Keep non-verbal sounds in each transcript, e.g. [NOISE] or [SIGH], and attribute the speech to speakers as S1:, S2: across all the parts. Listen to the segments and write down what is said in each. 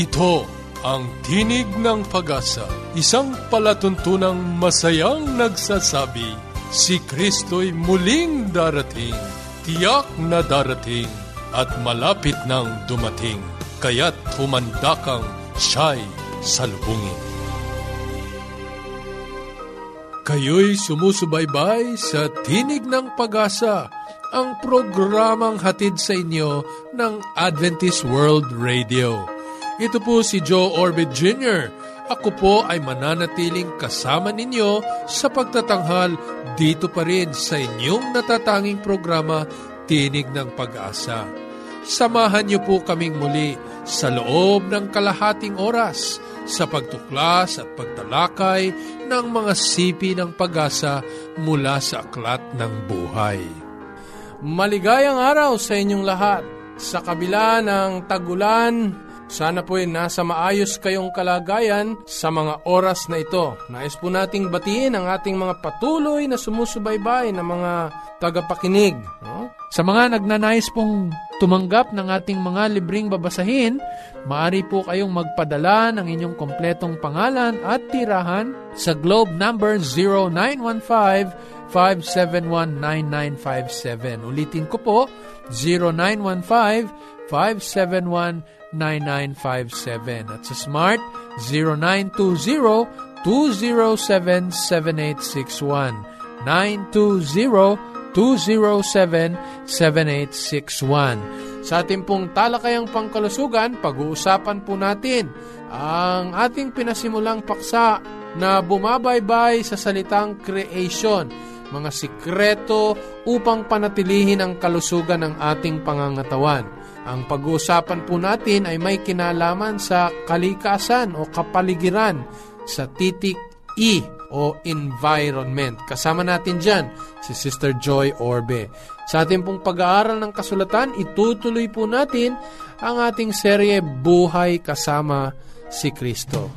S1: Ito ang Tinig ng Pag-asa, isang palatuntunang masayang nagsasabi, si Kristo'y muling darating, tiyak na darating, at malapit nang dumating, kaya't humanda kang siya'y salubungin. Kayo'y sumusubaybay sa Tinig ng Pag-asa, ang programang hatid sa inyo ng Adventist World Radio. Ito po si Joe Orbit Jr. Ako po ay mananatiling kasama ninyo sa pagtatanghal dito pa rin sa inyong natatanging programa Tinig ng Pag-asa. Samahan niyo po kaming muli sa loob ng kalahating oras sa pagtuklas at pagtalakay ng mga sipi ng pag-asa mula sa aklat ng buhay.
S2: Maligayang araw sa inyong lahat. Sa kabila ng tagulan, sana po ay nasa maayos kayong kalagayan sa mga oras na ito. Nais po nating batiin ang ating mga patuloy na sumusubaybay na mga tagapakinig. No?
S3: Sa mga nagnanais pong tumanggap ng ating mga libreng babasahin, maaari po kayong magpadala ng inyong kompletong pangalan at tirahan sa globe number 0915 0915-571-9957. Ulitin ko po, 0915-571-9957. At sa Smart, 0920-207-7861. 920-207-7861.
S2: Sa ating pong talakayang pangkalusugan, pag-uusapan po natin ang ating pinasimulang paksa na bumabaybay sa salitang creation mga sikreto upang panatilihin ang kalusugan ng ating pangangatawan. Ang pag-uusapan po natin ay may kinalaman sa kalikasan o kapaligiran sa titik E o environment. Kasama natin dyan si Sister Joy Orbe. Sa ating pong pag-aaral ng kasulatan, itutuloy po natin ang ating serye Buhay Kasama si Kristo.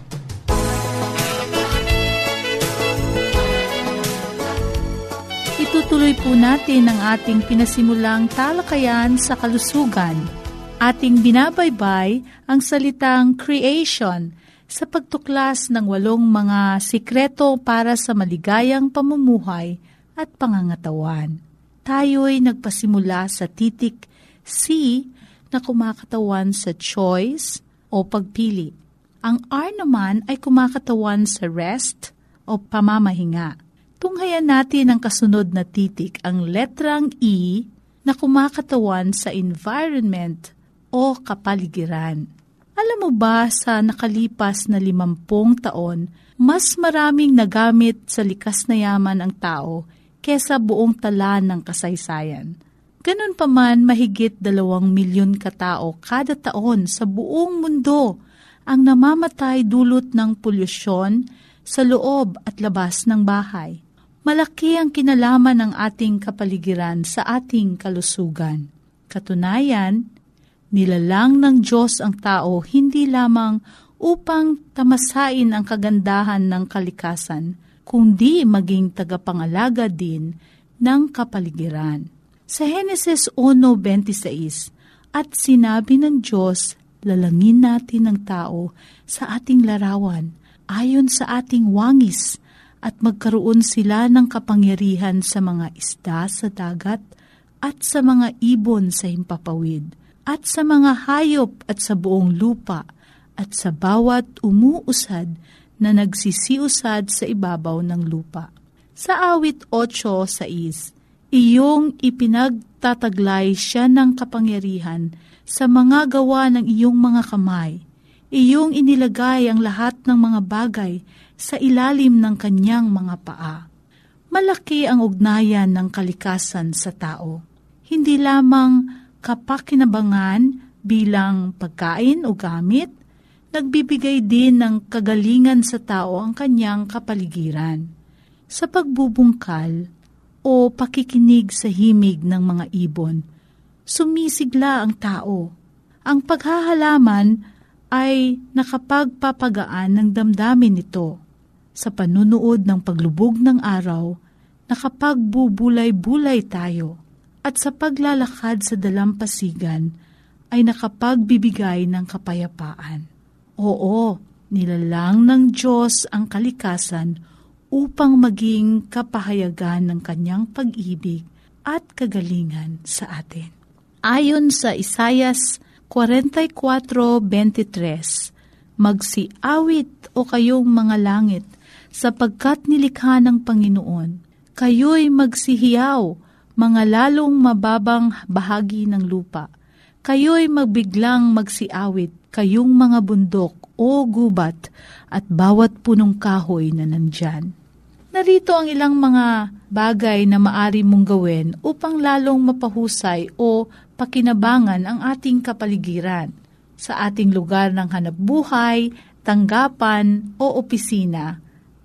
S4: Itutuloy po natin ang ating pinasimulang talakayan sa kalusugan. Ating binabaybay ang salitang creation sa pagtuklas ng walong mga sikreto para sa maligayang pamumuhay at pangangatawan. Tayo'y nagpasimula sa titik C na kumakatawan sa choice o pagpili. Ang R naman ay kumakatawan sa rest o pamamahinga. Tunghayan natin ang kasunod na titik, ang letrang E na kumakatawan sa environment o kapaligiran. Alam mo ba sa nakalipas na limampung taon, mas maraming nagamit sa likas na yaman ang tao kesa buong tala ng kasaysayan. Ganun pa man mahigit dalawang milyon katao kada taon sa buong mundo ang namamatay dulot ng polusyon sa loob at labas ng bahay malaki ang kinalaman ng ating kapaligiran sa ating kalusugan. Katunayan, nilalang ng Diyos ang tao hindi lamang upang tamasain ang kagandahan ng kalikasan, kundi maging tagapangalaga din ng kapaligiran. Sa Henesis 1.26, At sinabi ng Diyos, lalangin natin ang tao sa ating larawan, ayon sa ating wangis, at magkaroon sila ng kapangyarihan sa mga isda sa dagat at sa mga ibon sa himpapawid at sa mga hayop at sa buong lupa at sa bawat umuusad na nagsisiusad sa ibabaw ng lupa. Sa awit 8 sa is, iyong ipinagtataglay siya ng kapangyarihan sa mga gawa ng iyong mga kamay. Iyong inilagay ang lahat ng mga bagay sa ilalim ng kanyang mga paa. Malaki ang ugnayan ng kalikasan sa tao. Hindi lamang kapakinabangan bilang pagkain o gamit, nagbibigay din ng kagalingan sa tao ang kanyang kapaligiran. Sa pagbubungkal o pakikinig sa himig ng mga ibon, sumisigla ang tao. Ang paghahalaman ay nakapagpapagaan ng damdamin nito sa panunood ng paglubog ng araw, nakapagbubulay-bulay tayo at sa paglalakad sa dalampasigan ay nakapagbibigay ng kapayapaan. Oo, nilalang ng Diyos ang kalikasan upang maging kapahayagan ng kanyang pag-ibig at kagalingan sa atin. Ayon sa Isayas 44.23, Magsiawit o kayong mga langit, sapagkat nilikha ng Panginoon. Kayo'y magsihiyaw, mga lalong mababang bahagi ng lupa. Kayo'y magbiglang magsiawit, kayong mga bundok o gubat, at bawat punong kahoy na nandyan. Narito ang ilang mga bagay na maari mong gawin upang lalong mapahusay o pakinabangan ang ating kapaligiran sa ating lugar ng hanapbuhay, tanggapan o opisina.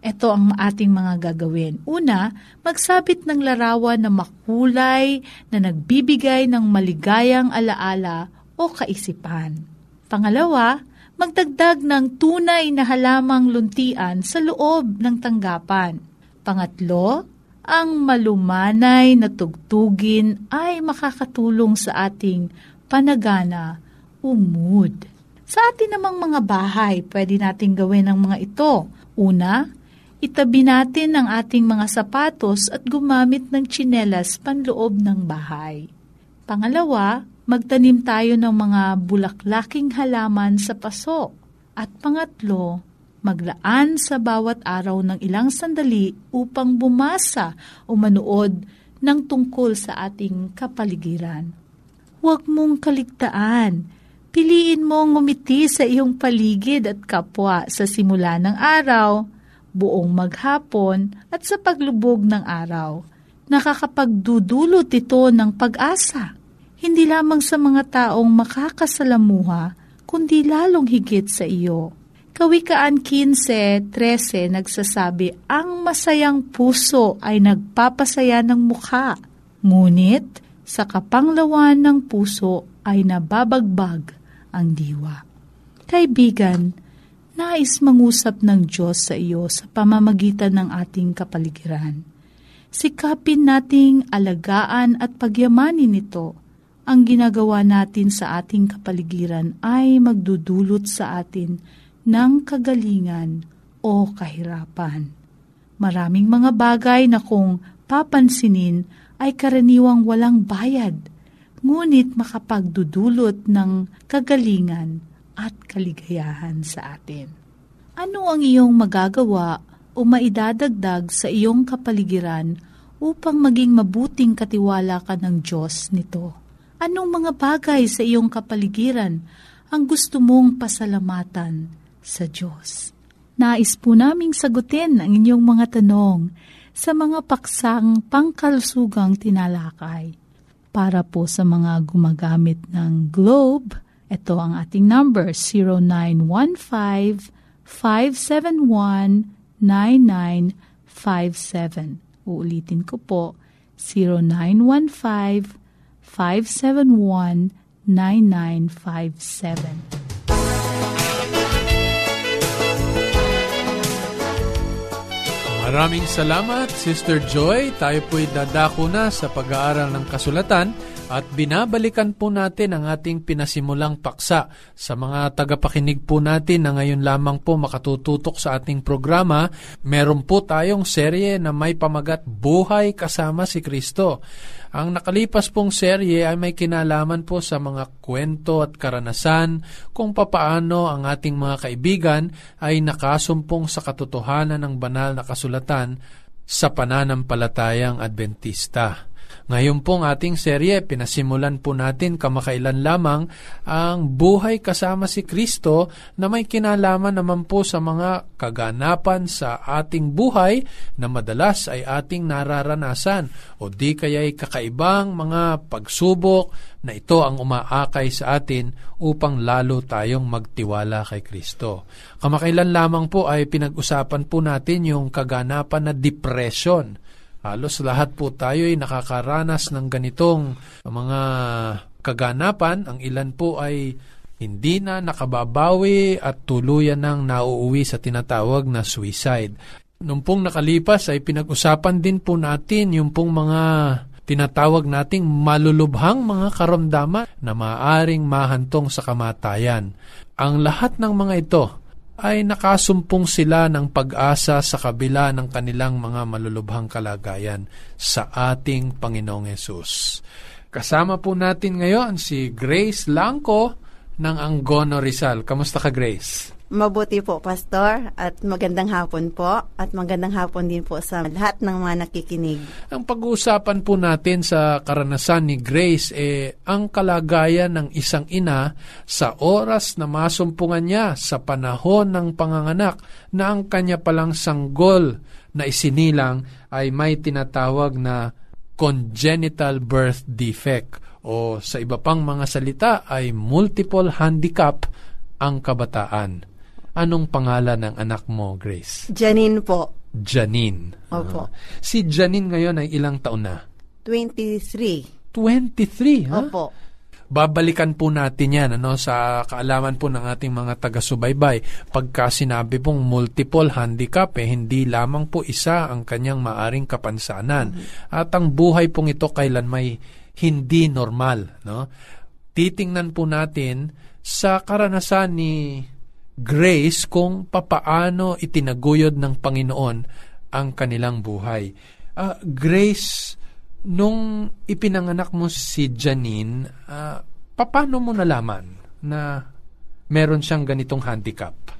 S4: Ito ang ating mga gagawin. Una, magsabit ng larawan na makulay na nagbibigay ng maligayang alaala o kaisipan. Pangalawa, magdagdag ng tunay na halamang luntian sa loob ng tanggapan Pangatlo, ang malumanay na tugtugin ay makakatulong sa ating panagana o mood. Sa atin namang mga bahay, pwede nating gawin ang mga ito. Una, itabi natin ang ating mga sapatos at gumamit ng tsinelas panloob ng bahay. Pangalawa, magtanim tayo ng mga bulaklaking halaman sa paso. At pangatlo, maglaan sa bawat araw ng ilang sandali upang bumasa o manood ng tungkol sa ating kapaligiran. Huwag mong kaligtaan. Piliin mong ngumiti sa iyong paligid at kapwa sa simula ng araw, buong maghapon at sa paglubog ng araw. Nakakapagdudulot ito ng pag-asa, hindi lamang sa mga taong makakasalamuha, kundi lalong higit sa iyo Kawikaan 15.13 nagsasabi, Ang masayang puso ay nagpapasaya ng mukha, ngunit sa kapanglawan ng puso ay nababagbag ang diwa. Kaibigan, nais mangusap ng Diyos sa iyo sa pamamagitan ng ating kapaligiran. Sikapin nating alagaan at pagyamanin ito. Ang ginagawa natin sa ating kapaligiran ay magdudulot sa atin ng kagalingan o kahirapan. Maraming mga bagay na kung papansinin ay karaniwang walang bayad, ngunit makapagdudulot ng kagalingan at kaligayahan sa atin. Ano ang iyong magagawa o maidadagdag sa iyong kapaligiran upang maging mabuting katiwala ka ng Diyos nito? Anong mga bagay sa iyong kapaligiran ang gusto mong pasalamatan sa Diyos. Nais po naming sagutin ang inyong mga tanong sa mga paksang pangkalsugang tinalakay. Para po sa mga gumagamit ng Globe, ito ang ating number 0915-571-9957. Uulitin ko po, 0915-571-9957.
S2: Maraming salamat, Sister Joy. Tayo po'y dadako na sa pag-aaral ng kasulatan at binabalikan po natin ang ating pinasimulang paksa. Sa mga tagapakinig po natin na ngayon lamang po makatututok sa ating programa, meron po tayong serye na may pamagat Buhay kasama si Kristo. Ang nakalipas pong serye ay may kinalaman po sa mga kwento at karanasan kung papaano ang ating mga kaibigan ay nakasumpong sa katotohanan ng banal na kasulatan sa pananampalatayang Adventista. Ngayon pong ating serye, pinasimulan po natin kamakailan lamang ang buhay kasama si Kristo na may kinalaman naman po sa mga kaganapan sa ating buhay na madalas ay ating nararanasan o di kaya'y kakaibang mga pagsubok na ito ang umaakay sa atin upang lalo tayong magtiwala kay Kristo. Kamakailan lamang po ay pinag-usapan po natin yung kaganapan na depression Halos lahat po tayo ay nakakaranas ng ganitong mga kaganapan. Ang ilan po ay hindi na nakababawi at tuluyan nang nauuwi sa tinatawag na suicide. Nung pong nakalipas ay pinag-usapan din po natin yung pong mga tinatawag nating malulubhang mga karamdaman na maaring mahantong sa kamatayan. Ang lahat ng mga ito ay nakasumpong sila ng pag-asa sa kabila ng kanilang mga malulubhang kalagayan sa ating Panginoong Yesus. Kasama po natin ngayon si Grace Langko ng Angono Rizal. Kamusta ka, Grace?
S5: Mabuti po, Pastor, at magandang hapon po, at magandang hapon din po sa lahat ng mga nakikinig.
S2: Ang pag-uusapan po natin sa karanasan ni Grace eh ang kalagayan ng isang ina sa oras na masumpungan niya sa panahon ng panganganak na ang kanya palang sanggol na isinilang ay may tinatawag na congenital birth defect o sa iba pang mga salita ay multiple handicap ang kabataan. Anong pangalan ng anak mo, Grace?
S5: Janine po,
S2: Janine.
S5: Opo.
S2: Ah. si Janine ngayon ay ilang taon na?
S5: 23.
S2: 23, ha?
S5: Opo.
S2: Babalikan po natin yan ano, sa kaalaman po ng ating mga taga-subaybay. Pagka sinabi pong multiple handicap, eh, hindi lamang po isa ang kanyang maaring kapansanan. At ang buhay pong ito kailan may hindi normal. No? Titingnan po natin sa karanasan ni Grace kung papaano itinaguyod ng Panginoon ang kanilang buhay. Ah, Grace, nung ipinanganak mo si Janine, ah, paano mo nalaman na meron siyang ganitong handicap?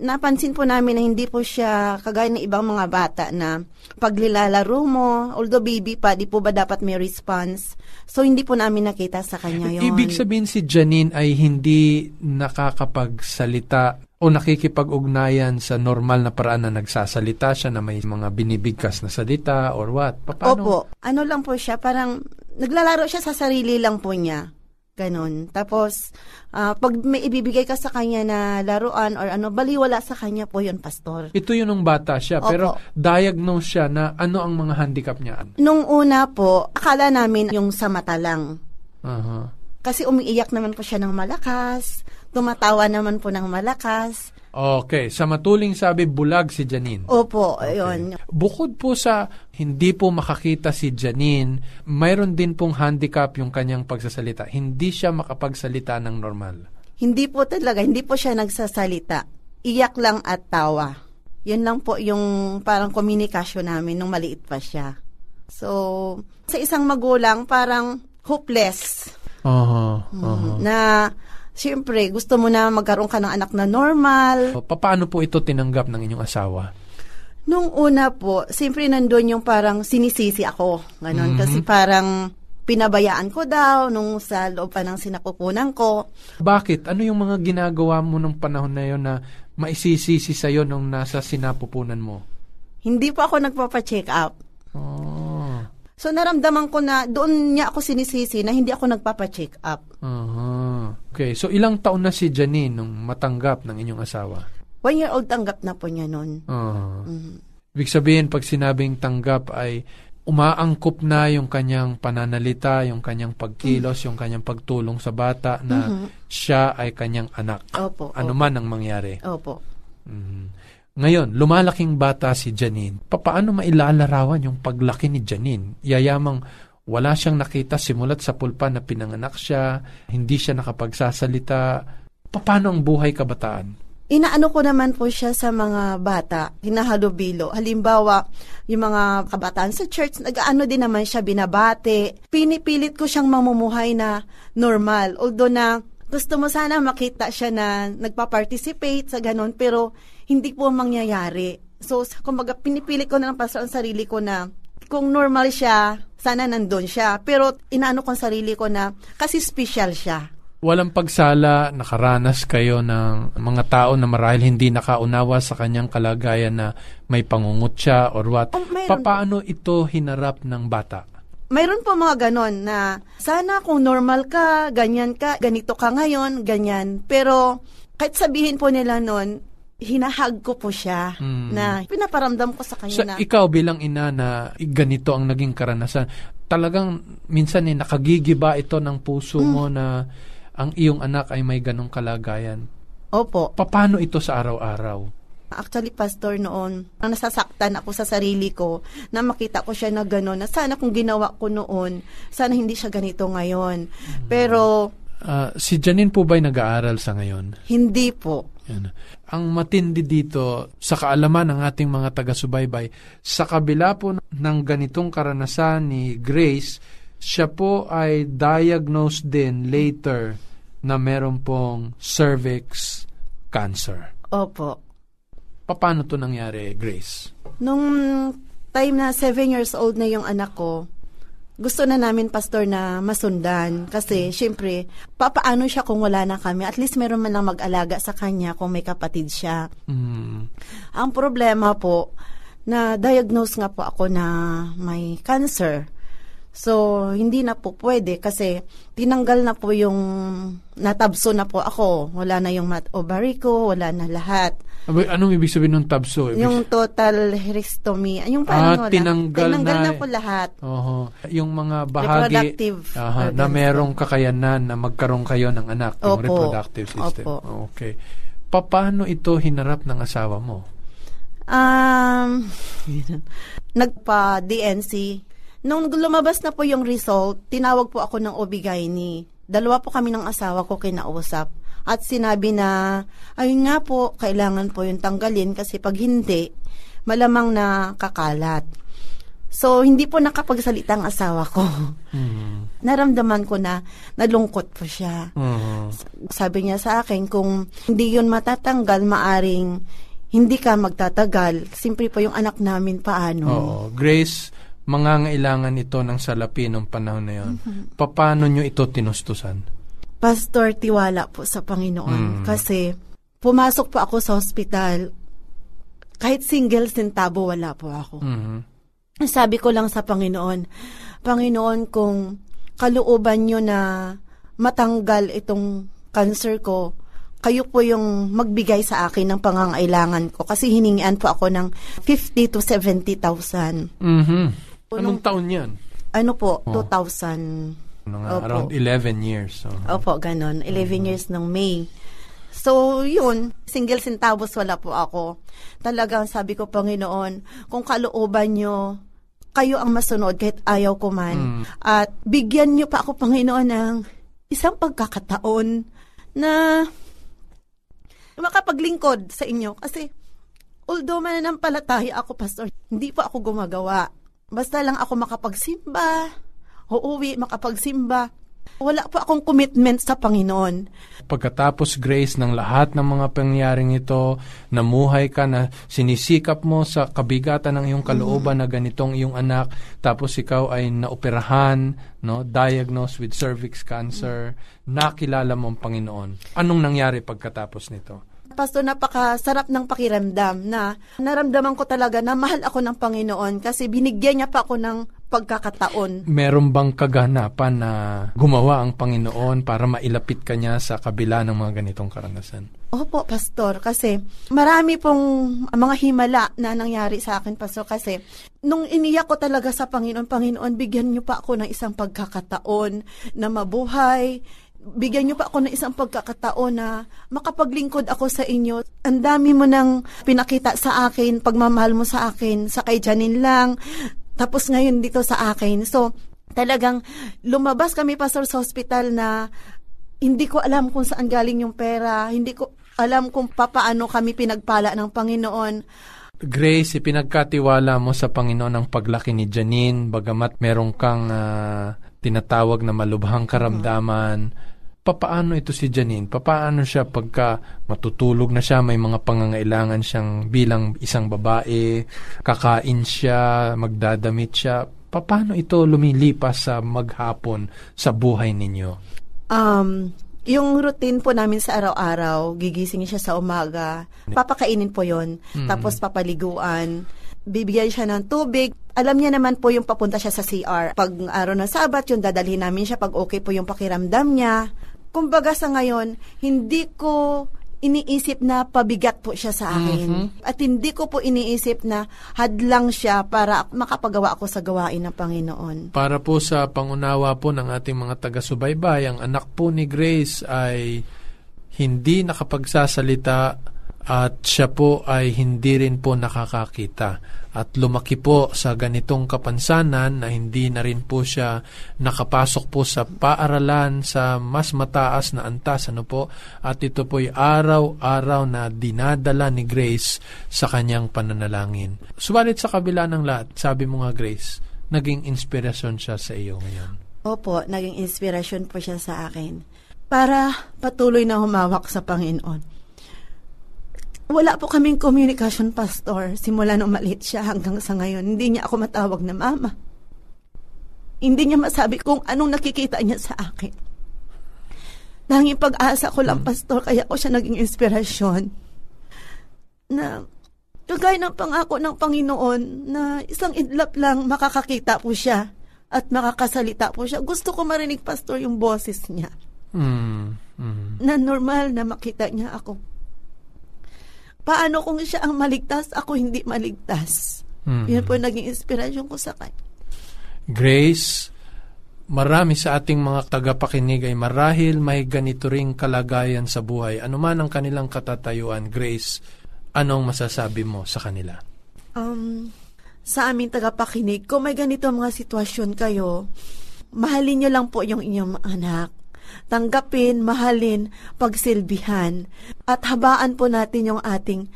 S5: Napansin po namin na hindi po siya kagaya ng ibang mga bata na paglilalaro mo, although baby pa, di po ba dapat may response? So, hindi po namin nakita sa kanya yon.
S2: Ibig sabihin si Janine ay hindi nakakapagsalita o nakikipag-ugnayan sa normal na paraan na nagsasalita siya na may mga binibigkas na salita or what? Paano?
S5: Opo. Ano lang po siya, parang naglalaro siya sa sarili lang po niya. Ganon. Tapos, ah, pag may ibibigay ka sa kanya na laruan or ano, baliwala sa kanya po yun, Pastor.
S2: Ito yun nung bata siya,
S5: Opo.
S2: pero diagnose siya na ano ang mga handicap niya.
S5: Nung una po, akala namin yung sa mata lang.
S2: Aha.
S5: Kasi umiiyak naman po siya ng malakas, tumatawa naman po ng malakas.
S2: Okay, sa matuling sabi, bulag si Janine.
S5: Opo,
S2: Okay. Bukod po sa hindi po makakita si Janine, mayroon din pong handicap yung kanyang pagsasalita. Hindi siya makapagsalita ng normal.
S5: Hindi po talaga, hindi po siya nagsasalita. Iyak lang at tawa. Yan lang po yung parang komunikasyon namin nung maliit pa siya. So, sa isang magulang, parang hopeless.
S2: Aha.
S5: Na, siyempre, gusto mo na magkaroon ka ng anak na normal.
S2: Paano po ito tinanggap ng inyong asawa?
S5: Nung una po, siyempre nandun yung parang sinisisi ako. Ganon. Kasi parang pinabayaan ko daw nung sa loob pa ng sinapupunan ko.
S2: Bakit? Ano yung mga ginagawa mo nung panahon na yon na maisisisi sa'yo nung nasa sinapupunan mo?
S5: Hindi po ako nagpapa-check up.
S2: Oh.
S5: So naramdaman ko na doon niya ako sinisisi na hindi ako nagpapa-check up.
S2: Aha. Okay, so ilang taon na si Janine nung matanggap ng inyong asawa?
S5: One year old tanggap na po niya noon.
S2: Ah.
S5: Mhm.
S2: Ibig sabihin, pag sinabing tanggap ay umaangkop na yung kanyang pananalita, yung kanyang pagkilos, yung kanyang pagtulong sa bata na siya ay kanyang anak.
S5: Opo.
S2: Ano
S5: opo.
S2: man ang mangyari.
S5: Opo.
S2: Mhm. Ngayon, lumalaking bata si Janine. Papaano mailalarawan yung paglaki ni Janine? Yayamang wala siyang nakita simulat sa pulpa na pinanganak siya, hindi siya nakapagsasalita. Paano ang buhay kabataan?
S5: Inaano ko naman po siya sa mga bata, hinahalubilo. Halimbawa, yung mga kabataan sa church, nag-ano din naman siya, binabate. Pinipilit ko siyang mamumuhay na normal. Although na gusto mo sana makita siya na nagpa-participate sa ganon, pero hindi po mangyayari. So, kumbaga, pinipilit ko na lang pastor ang sarili ko na kung normal siya, sana nandun siya. Pero inaano ko ang sarili ko na kasi special siya.
S2: Walang pagsala, nakaranas kayo ng mga tao na marahil hindi nakaunawa sa kanyang kalagayan na may pangungot siya or what.
S5: Oh, mayroon
S2: Paano ito hinarap ng bata?
S5: Mayroon po mga ganon na sana kung normal ka, ganyan ka, ganito ka ngayon, ganyan. Pero kahit sabihin po nila noon, hinahag ko po siya
S2: Mm.
S5: na pinaparamdam ko sa kanya
S2: Sa
S5: na
S2: ikaw bilang ina na ganito ang naging karanasan, talagang minsan eh, nakagigiba ito ng puso
S5: Mm.
S2: mo na ang iyong anak ay may ganong kalagayan.
S5: opo.
S2: Paano ito sa araw-araw?
S5: Actually, pastor noon, ang nasasaktan ako sa sarili ko na makita ko siya na gano'n, na sana kung ginawa ko noon, sana hindi siya ganito ngayon. Pero,
S2: Ah, si Janine po ba'y nag-aaral sa ngayon?
S5: Hindi po.
S2: Yan. Ang matindi dito sa kaalaman ng ating mga taga-subaybay, sa kabila po ng ganitong karanasan ni Grace, siya po ay diagnosed din later na meron pong cervix cancer.
S5: Opo.
S2: Paano to nangyari, Grace?
S5: Nung time na 7 years old na yung anak ko, gusto na namin, pastor, na masundan. Kasi, syempre, papaano siya kung wala na kami? At least meron man lang mag-alaga sa kanya kung may kapatid siya.
S2: Mm.
S5: Ang problema po, na diagnose nga po ako na may cancer. So, hindi na po pwede kasi tinanggal na po yung natabso na po ako. Wala na yung mat ovary ko, wala na lahat.
S2: Abay, Anong ibig sabihin ng tabso? Ibig
S5: Yung total hysterectomy, yung
S2: Ah,
S5: parang wala.
S2: tinanggal
S5: tinanggal
S2: na-
S5: na, po lahat.
S2: Oho. Yung mga bahagi
S5: Reproductive
S2: aha, na merong kakayanan na magkaroon kayo ng anak, yung
S5: Opo.
S2: reproductive system.
S5: Opo.
S2: Okay. Paano ito hinarap ng asawa mo?
S5: Um, [LAUGHS] nagpa-DNC. Nung lumabas na po yung result, tinawag po ako ng OB-GYN. Dalawa po kami ng asawa ko kinausap. At sinabi na, ayun nga po, kailangan po yung tanggalin kasi pag hindi, malamang na kakalat. So, hindi po nakapagsalita ang asawa ko.
S2: Mhm.
S5: Naramdaman ko na nalungkot po siya.
S2: Mhm.
S5: Sabi niya sa akin, kung hindi yun matatanggal, maaring hindi ka magtatagal. Simple po yung anak namin, paano?
S2: Oo. Grace, mangangailangan ito ng salapi ng panahon na yon.
S5: Mm-hmm.
S2: Paano nyo ito tinustusan?
S5: Pastor, tiwala po sa Panginoon.
S2: Mm.
S5: Kasi, pumasok po ako sa hospital, kahit single centavo wala po ako.
S2: Mhm.
S5: Sabi ko lang sa Panginoon, Panginoon, kung kalooban nyo na matanggal itong cancer ko, kayo po yung magbigay sa akin ng pangangailangan ko. Kasi hiningian po ako ng 50 to 70,000.
S2: Mhm. Anong taon yan?
S5: Ano po,
S2: Oh.
S5: 2,000.
S2: Mga
S5: Opo.
S2: around 11 years. So.
S5: Opo, ganon. 11
S2: Mm-hmm.
S5: years ng May. So, yun, single centavos wala po ako. Talagang sabi ko, Panginoon, kung kalooban nyo, kayo ang masunod kahit ayaw ko man.
S2: Mm.
S5: At bigyan nyo pa ako, Panginoon, ng isang pagkakataon na makapaglingkod sa inyo. Kasi, although mananampalataya ako, Pastor, hindi pa ako gumagawa. Basta lang ako makapagsimba, uuwi, makapagsimba. Wala pa akong commitment sa Panginoon.
S2: Pagkatapos, Grace, ng lahat ng mga pangyaring ito, namuhay ka na sinisikap mo sa kabigatan ng iyong kalooban na ganitong iyong anak, tapos ikaw ay naoperahan, no, diagnosed with cervix cancer, nakilala mo ang Panginoon. Anong nangyari pagkatapos nito?
S5: Pastor, napakasarap ng pakiramdam na naramdaman ko talaga na mahal ako ng Panginoon kasi binigyan niya pa ako ng pagkakataon.
S2: Meron bang kaganapan na gumawa ang Panginoon para mailapit ka niya sa kabila ng mga ganitong karanasan?
S5: Opo, Pastor, kasi marami pong mga himala na nangyari sa akin, Pastor, kasi nung iniyak ko talaga sa Panginoon, Panginoon, bigyan niyo pa ako ng isang pagkakataon na mabuhay, bigyan niyo pa ako ng isang pagkakataon na makapaglingkod ako sa inyo. Ang dami mo nang pinakita sa akin, pagmamahal mo sa akin, sa kay Janine lang, tapos ngayon dito sa akin. So, talagang lumabas kami, Pastor, sa hospital na hindi ko alam kung saan galing yung pera, hindi ko alam kung papaano kami pinagpala ng Panginoon.
S2: Grace, ipinagkatiwala mo sa Panginoon ang paglaki ni Janine, bagamat meron kang ah, tinatawag na malubhang karamdaman. Papaano ito si Janine? Papaano siya pagka matutulog na siya, may mga pangangailangan siyang bilang isang babae, kakain siya, magdadamit siya. Papaano ito lumilipas sa maghapon sa buhay ninyo?
S5: Um, yung routine po namin sa araw-araw, gigising siya sa umaga, papakainin po yon tapos papaliguan, bibigyan siya ng tubig. Alam niya naman po yung papunta siya sa CR. Pag araw ng Sabat, yung dadalhin namin siya pag okay po yung pakiramdam niya. Kumbaga sa ngayon, hindi ko iniisip na pabigat po siya sa akin. At hindi ko po iniisip na hadlang siya para makapagawa ako sa gawain ng Panginoon.
S2: Para po sa pangunawa po ng ating mga taga-subaybay, ang anak po ni Grace ay hindi nakapagsasalita at siya po ay hindi rin po nakakakita at lumaki po sa ganitong kapansanan na hindi na rin po siya nakapasok po sa paaralan sa mas mataas na antas ano po at ito po ay araw-araw na dinadala ni Grace sa kanyang pananalangin. Subalit sa kabila ng lahat, sabi mo nga Grace, naging inspirasyon siya sa iyo ngayon.
S5: Opo, naging inspirasyon po siya sa akin para patuloy na humawak sa Panginoon wala po kaming communication, Pastor. Simula nung maliit siya hanggang sa ngayon, hindi niya ako matawag na mama. Hindi niya masabi kung anong nakikita niya sa akin. Nanging pag-asa ko lang, hmm. Pastor, kaya ko siya naging inspirasyon. Na, kagaya ng pangako ng Panginoon, na isang idlap lang makakakita po siya at makakasalita po siya. Gusto ko marinig, Pastor, yung boses niya. Mm. Mm. Na normal na makita niya ako Paano kung siya ang maligtas, ako hindi maligtas? Mm-hmm. Yun po naging inspirasyon ko sa kanya.
S2: Grace, marami sa ating mga tagapakinig ay marahil may ganito ring kalagayan sa buhay. Ano man ang kanilang katatayuan, Grace, anong masasabi mo sa kanila?
S5: Um, sa aming tagapakinig, kung may ganito mga sitwasyon kayo, mahalin niyo lang po yung inyong anak tanggapin, mahalin, pagsilbihan, at habaan po natin yung ating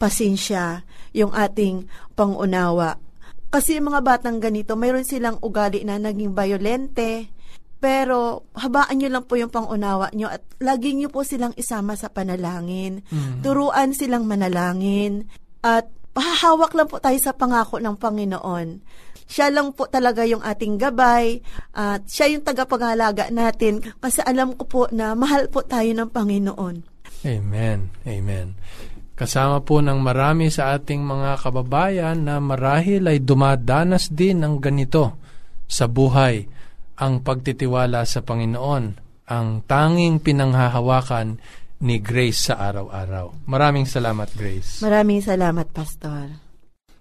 S5: pasensya, yung ating pangunawa. Kasi yung mga batang ganito, mayroon silang ugali na naging violente, pero habaan nyo lang po yung pangunawa nyo at lagi nyo po silang isama sa panalangin. Mm. Turuan silang manalangin at hahawak lang po tayo sa pangako ng Panginoon. Siya lang po talaga yung ating gabay at siya yung tagapagalaga natin kasi alam ko po na mahal po tayo ng Panginoon.
S2: Amen. Amen. Kasama po ng marami sa ating mga kababayan na marahil ay dumadanas din ng ganito sa buhay ang pagtitiwala sa Panginoon, ang tanging pinanghahawakan ni Grace sa araw-araw. Maraming salamat, Grace.
S5: Maraming salamat, Pastor.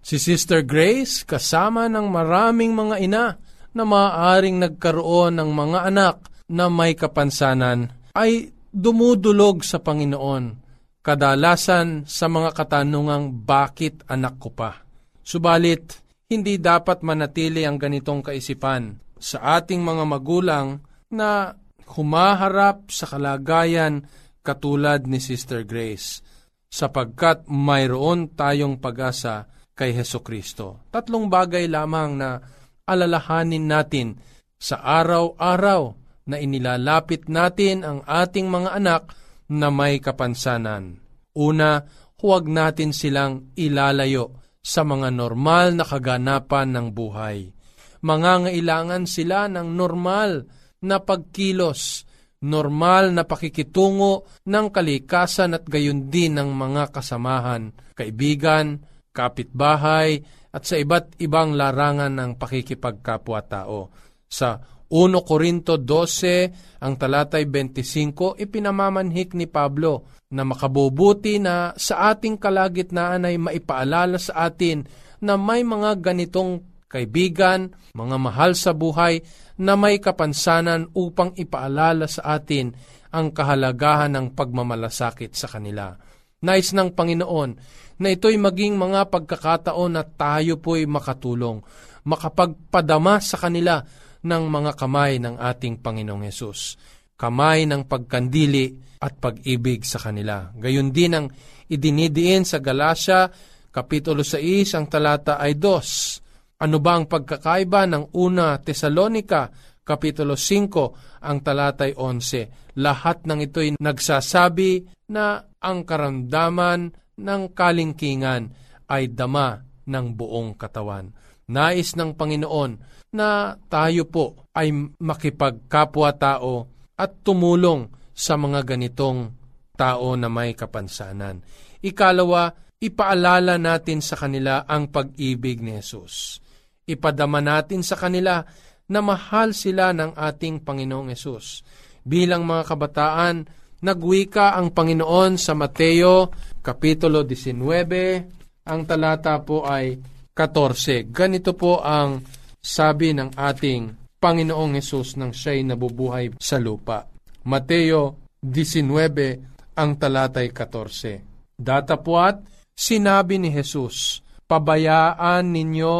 S2: Si Sister Grace kasama ng maraming mga ina na maaaring nagkaroon ng mga anak na may kapansanan ay dumudulog sa Panginoon, kadalasan sa mga katanungang bakit anak ko pa. Subalit, hindi dapat manatili ang ganitong kaisipan sa ating mga magulang na humaharap sa kalagayan katulad ni Sister Grace, sapagkat mayroon tayong pag-asa kay Heso Kristo. Tatlong bagay lamang na alalahanin natin sa araw-araw na inilalapit natin ang ating mga anak na may kapansanan. Una, huwag natin silang ilalayo sa mga normal na kaganapan ng buhay. Mangangailangan sila ng normal na pagkilos, normal na pakikitungo ng kalikasan at gayon din ng mga kasamahan, kaibigan, kapitbahay, at sa iba't ibang larangan ng pakikipagkapwa-tao. Sa 1 Korinto 12, ang talatay 25, ipinamamanhik ni Pablo na makabubuti na sa ating kalagitnaan ay maipaalala sa atin na may mga ganitong kaibigan, mga mahal sa buhay na may kapansanan upang ipaalala sa atin ang kahalagahan ng pagmamalasakit sa kanila. Nais ng Panginoon na ito'y maging mga pagkakataon na tayo po'y makatulong, makapagpadama sa kanila ng mga kamay ng ating Panginoong Yesus. Kamay ng pagkandili at pag-ibig sa kanila. Gayon din ang idinidiin sa Galacia, Kapitulo 6, ang talata ay 2. Ano ba ang pagkakaiba ng una Tesalonika, Kapitulo 5, ang talatay 11. Lahat ng ito'y nagsasabi na ang karamdaman ng kalingkingan ay dama ng buong katawan. Nais ng Panginoon na tayo po ay makipagkapwa-tao at tumulong sa mga ganitong tao na may kapansanan. Ikalawa, ipaalala natin sa kanila ang pag-ibig ni Jesus. Ipadama natin sa kanila na mahal sila ng ating Panginoong Yesus. Bilang mga kabataan, nagwika ang Panginoon sa Mateo Kapitulo 19, ang talata po ay 14. Ganito po ang sabi ng ating Panginoong Yesus nang siya'y nabubuhay sa lupa. Mateo 19, ang talatay 14. Datapwat, sinabi ni Jesus, Pabayaan ninyo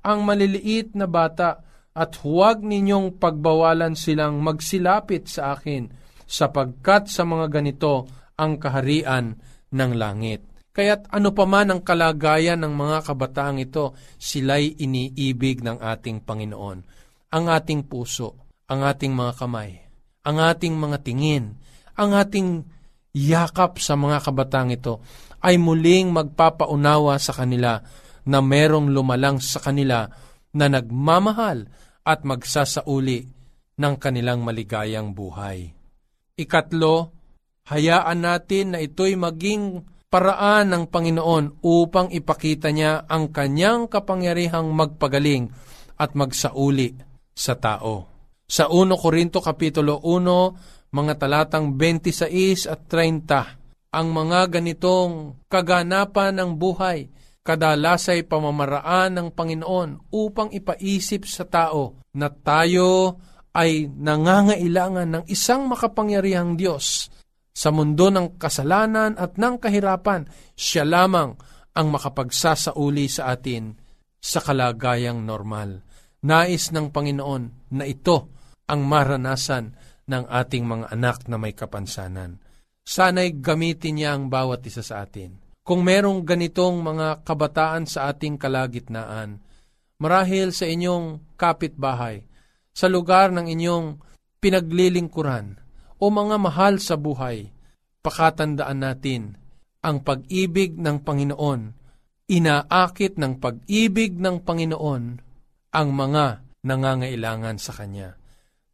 S2: ang maliliit na bata at huwag ninyong pagbawalan silang magsilapit sa akin sapagkat sa mga ganito ang kaharian ng langit. Kaya't ano pa man ang kalagayan ng mga kabataang ito, sila'y iniibig ng ating Panginoon. Ang ating puso, ang ating mga kamay, ang ating mga tingin, ang ating yakap sa mga kabataang ito ay muling magpapaunawa sa kanila na merong lumalang sa kanila na nagmamahal at magsasauli ng kanilang maligayang buhay. Ikatlo, hayaan natin na ito'y maging paraan ng Panginoon upang ipakita niya ang kanyang kapangyarihang magpagaling at magsauli sa tao. Sa 1 Korinto Kapitulo 1, mga talatang 26 at 30, ang mga ganitong kaganapan ng buhay kadalasay pamamaraan ng Panginoon upang ipaisip sa tao na tayo ay nangangailangan ng isang makapangyarihang Diyos. Sa mundo ng kasalanan at ng kahirapan, siya lamang ang makapagsasauli sa atin sa kalagayang normal. Nais ng Panginoon na ito ang maranasan ng ating mga anak na may kapansanan. Sana'y gamitin niya ang bawat isa sa atin kung merong ganitong mga kabataan sa ating kalagitnaan, marahil sa inyong kapitbahay, sa lugar ng inyong pinaglilingkuran, o mga mahal sa buhay, pakatandaan natin ang pag-ibig ng Panginoon. Inaakit ng pag-ibig ng Panginoon ang mga nangangailangan sa Kanya.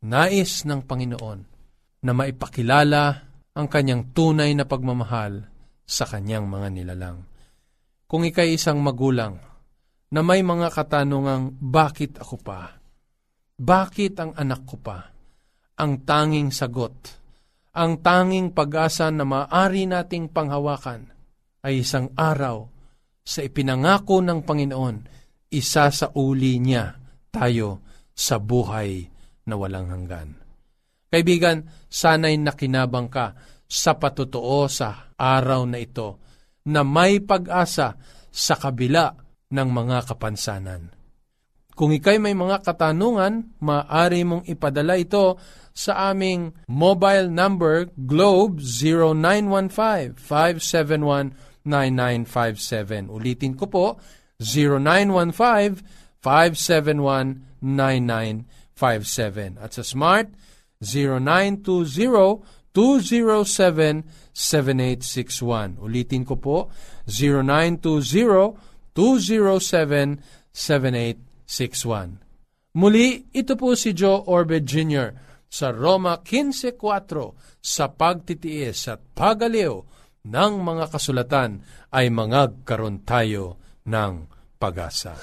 S2: Nais ng Panginoon na maipakilala ang Kanyang tunay na pagmamahal sa kanyang mga nilalang. Kung ikay isang magulang na may mga katanungang bakit ako pa? Bakit ang anak ko pa? Ang tanging sagot, ang tanging pag-asa na maaari nating panghawakan ay isang araw sa ipinangako ng Panginoon, isa sa uli niya tayo sa buhay na walang hanggan. Kaibigan, sana'y nakinabang ka sa patutoo sa araw na ito na may pag-asa sa kabila ng mga kapansanan. Kung ikay may mga katanungan, maaari mong ipadala ito sa aming mobile number Globe 0915-571-9957. Ulitin ko po, 0915-571-9957. At sa Smart, 0920 207-7861. Ulitin ko po, 0920-207-7861. Muli, ito po si Joe Orbed Jr. sa Roma 15.4 sa pagtitiis at pagaliw ng mga kasulatan ay mangagkaroon tayo ng pag-asa.